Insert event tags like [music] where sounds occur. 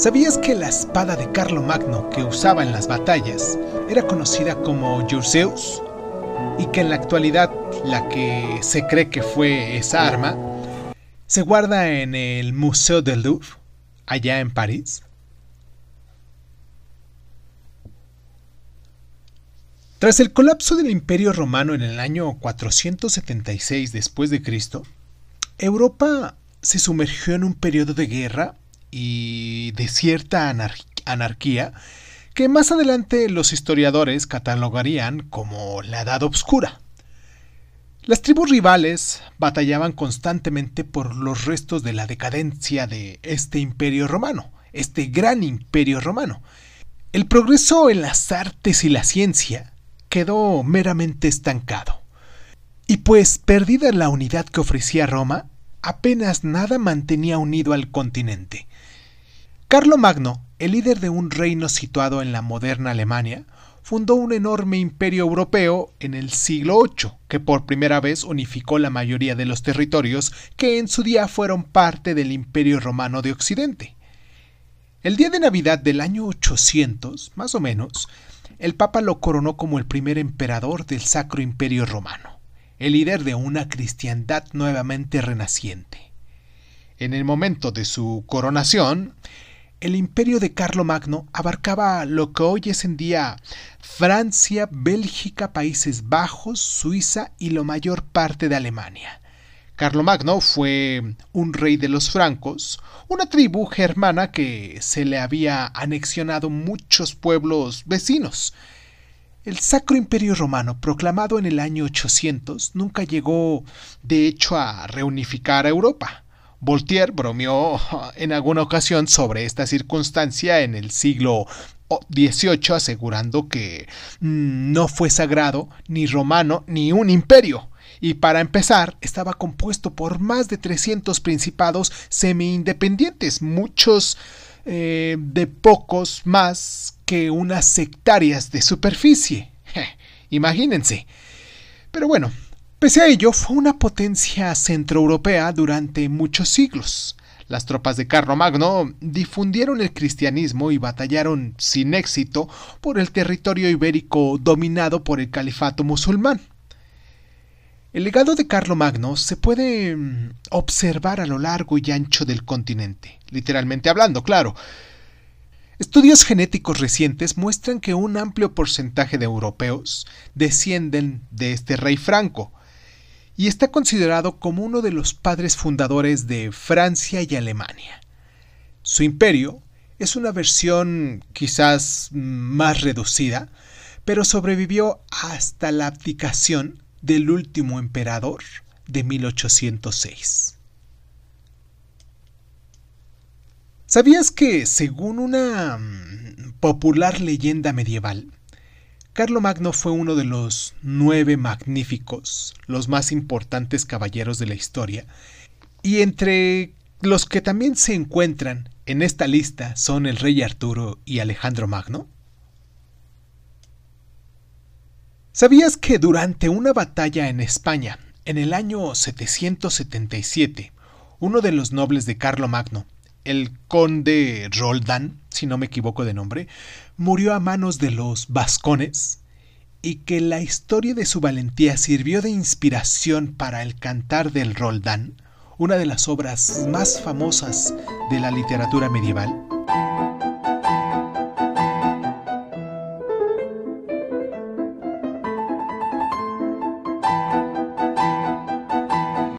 ¿Sabías que la espada de Carlomagno que usaba en las batallas era conocida como Jurseus? Y que en la actualidad la que se cree que fue esa arma se guarda en el Museo del Louvre, allá en París. Tras el colapso del Imperio Romano en el año 476 después de Cristo, Europa se sumergió en un periodo de guerra y de cierta anarquía que más adelante los historiadores catalogarían como la Edad Obscura. Las tribus rivales batallaban constantemente por los restos de la decadencia de este imperio romano, este gran imperio romano. El progreso en las artes y la ciencia quedó meramente estancado. Y pues perdida la unidad que ofrecía Roma, apenas nada mantenía unido al continente. Carlo Magno, el líder de un reino situado en la moderna Alemania, fundó un enorme imperio europeo en el siglo VIII, que por primera vez unificó la mayoría de los territorios que en su día fueron parte del imperio romano de Occidente. El día de Navidad del año 800, más o menos, el Papa lo coronó como el primer emperador del Sacro Imperio Romano, el líder de una cristiandad nuevamente renaciente. En el momento de su coronación, el imperio de Carlomagno abarcaba lo que hoy es en día Francia, Bélgica, Países Bajos, Suiza y la mayor parte de Alemania. Carlomagno fue un rey de los francos, una tribu germana que se le había anexionado muchos pueblos vecinos. El Sacro Imperio Romano, proclamado en el año 800, nunca llegó, de hecho, a reunificar a Europa. Voltaire bromeó [laughs] en alguna ocasión sobre esta circunstancia en el siglo XVIII, asegurando que mm, no fue sagrado, ni romano, ni un imperio. Y para empezar, estaba compuesto por más de 300 principados semi-independientes, muchos eh, de pocos más que unas sectarias de superficie. [laughs] imagínense. Pero bueno, Pese a ello, fue una potencia centroeuropea durante muchos siglos. Las tropas de Carlomagno difundieron el cristianismo y batallaron sin éxito por el territorio ibérico dominado por el califato musulmán. El legado de Carlomagno se puede mm, observar a lo largo y ancho del continente, literalmente hablando, claro. Estudios genéticos recientes muestran que un amplio porcentaje de europeos descienden de este rey franco, y está considerado como uno de los padres fundadores de Francia y Alemania. Su imperio es una versión quizás más reducida, pero sobrevivió hasta la abdicación del último emperador de 1806. ¿Sabías que, según una mm, popular leyenda medieval, Carlomagno fue uno de los nueve magníficos, los más importantes caballeros de la historia, y entre los que también se encuentran en esta lista son el rey Arturo y Alejandro Magno. ¿Sabías que durante una batalla en España, en el año 777, uno de los nobles de Carlomagno, el conde Roldán, si no me equivoco de nombre, murió a manos de los vascones y que la historia de su valentía sirvió de inspiración para el Cantar del Roldán, una de las obras más famosas de la literatura medieval?